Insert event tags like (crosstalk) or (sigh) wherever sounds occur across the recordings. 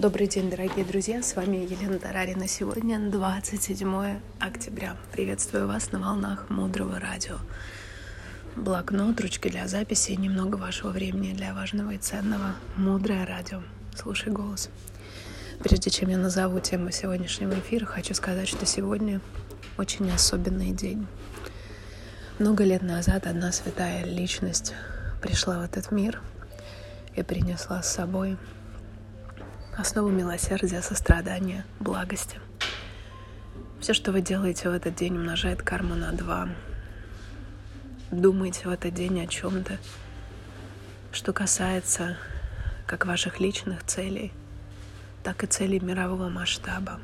Добрый день, дорогие друзья, с вами Елена Тарарина. Сегодня 27 октября. Приветствую вас на волнах Мудрого радио. Блокнот, ручки для записи и немного вашего времени для важного и ценного. Мудрое радио. Слушай голос. Прежде чем я назову тему сегодняшнего эфира, хочу сказать, что сегодня очень особенный день. Много лет назад одна святая личность пришла в этот мир и принесла с собой основу милосердия, сострадания, благости. Все, что вы делаете в этот день, умножает карму на два. Думайте в этот день о чем-то, что касается как ваших личных целей, так и целей мирового масштаба.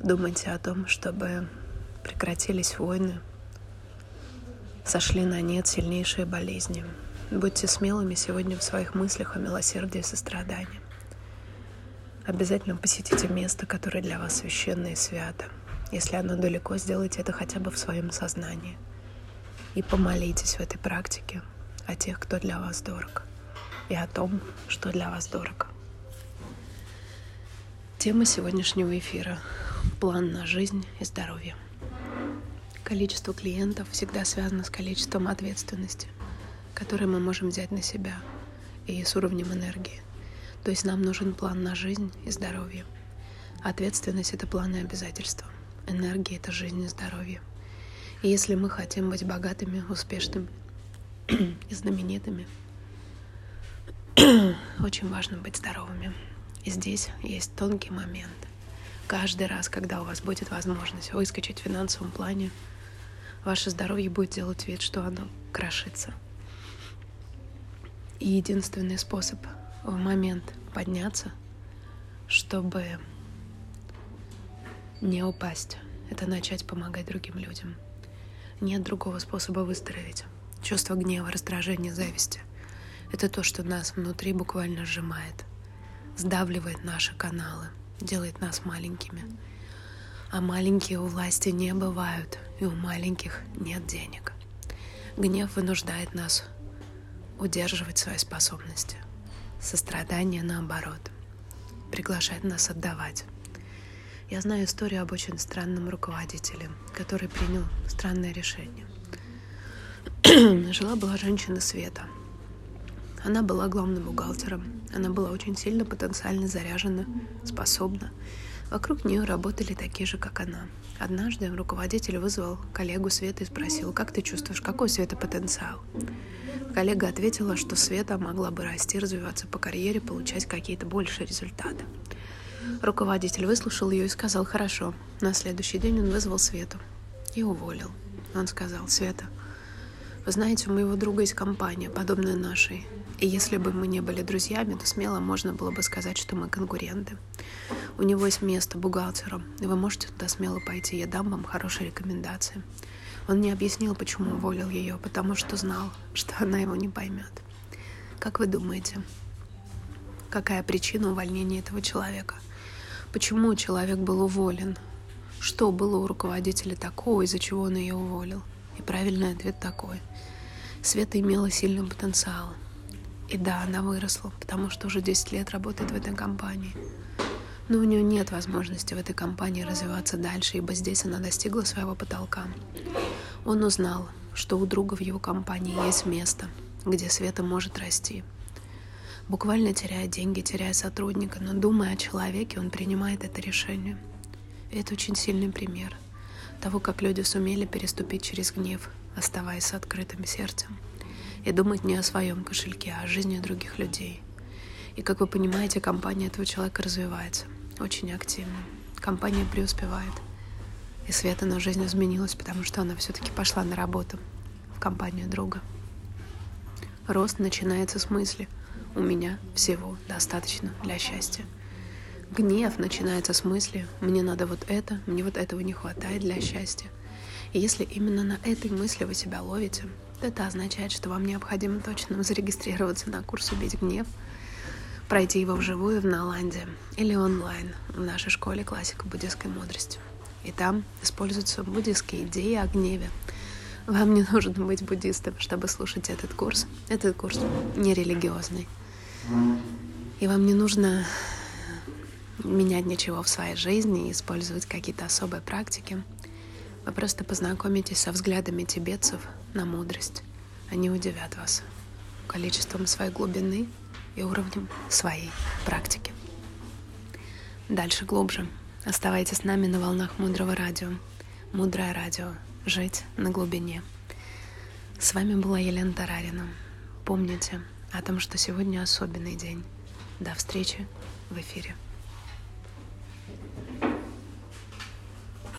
Думайте о том, чтобы прекратились войны, сошли на нет сильнейшие болезни. Будьте смелыми сегодня в своих мыслях о милосердии и сострадании. Обязательно посетите место, которое для вас священно и свято. Если оно далеко, сделайте это хотя бы в своем сознании. И помолитесь в этой практике о тех, кто для вас дорог, и о том, что для вас дорого. Тема сегодняшнего эфира – план на жизнь и здоровье. Количество клиентов всегда связано с количеством ответственности, которое мы можем взять на себя, и с уровнем энергии – то есть нам нужен план на жизнь и здоровье. Ответственность — это планы и обязательства. Энергия — это жизнь и здоровье. И если мы хотим быть богатыми, успешными (clears throat) и знаменитыми, (clears throat) очень важно быть здоровыми. И здесь есть тонкий момент. Каждый раз, когда у вас будет возможность выскочить в финансовом плане, ваше здоровье будет делать вид, что оно крошится. И единственный способ в момент подняться, чтобы не упасть. Это начать помогать другим людям. Нет другого способа выстроить. Чувство гнева, раздражения, зависти — это то, что нас внутри буквально сжимает, сдавливает наши каналы, делает нас маленькими. А маленькие у власти не бывают, и у маленьких нет денег. Гнев вынуждает нас удерживать свои способности — Сострадание, наоборот, приглашает нас отдавать. Я знаю историю об очень странном руководителе, который принял странное решение. (clears throat) Жила-была женщина Света. Она была главным бухгалтером. Она была очень сильно потенциально заряжена, способна. Вокруг нее работали такие же, как она. Однажды руководитель вызвал коллегу Светы и спросил, как ты чувствуешь, какой у Светы потенциал? Коллега ответила, что Света могла бы расти, развиваться по карьере, получать какие-то большие результаты. Руководитель выслушал ее и сказал «хорошо». На следующий день он вызвал Свету и уволил. Он сказал «Света, вы знаете, у моего друга есть компания, подобная нашей. И если бы мы не были друзьями, то смело можно было бы сказать, что мы конкуренты. У него есть место бухгалтером, и вы можете туда смело пойти, я дам вам хорошие рекомендации. Он не объяснил, почему уволил ее, потому что знал, что она его не поймет. Как вы думаете, какая причина увольнения этого человека? Почему человек был уволен? Что было у руководителя такого, из-за чего он ее уволил? И правильный ответ такой. Света имела сильный потенциал. И да, она выросла, потому что уже 10 лет работает в этой компании. Но у нее нет возможности в этой компании развиваться дальше, ибо здесь она достигла своего потолка. Он узнал, что у друга в его компании есть место, где Света может расти. Буквально теряя деньги, теряя сотрудника, но думая о человеке, он принимает это решение. Это очень сильный пример того, как люди сумели переступить через гнев, оставаясь с открытым сердцем, и думать не о своем кошельке, а о жизни других людей. И, как вы понимаете, компания этого человека развивается очень активно. Компания преуспевает. И Света на жизнь изменилась, потому что она все-таки пошла на работу в компанию друга. Рост начинается с мысли «У меня всего достаточно для счастья». Гнев начинается с мысли «Мне надо вот это, мне вот этого не хватает для счастья». И если именно на этой мысли вы себя ловите, то это означает, что вам необходимо точно зарегистрироваться на курс «Убить гнев», пройти его вживую в Наланде или онлайн в нашей школе классика буддийской мудрости. И там используются буддийские идеи о гневе. Вам не нужно быть буддистом, чтобы слушать этот курс. Этот курс не религиозный. И вам не нужно менять ничего в своей жизни и использовать какие-то особые практики. Вы просто познакомитесь со взглядами тибетцев на мудрость. Они удивят вас количеством своей глубины и уровнем своей практики. Дальше глубже. Оставайтесь с нами на волнах Мудрого Радио. Мудрое Радио. Жить на глубине. С вами была Елена Тарарина. Помните о том, что сегодня особенный день. До встречи в эфире.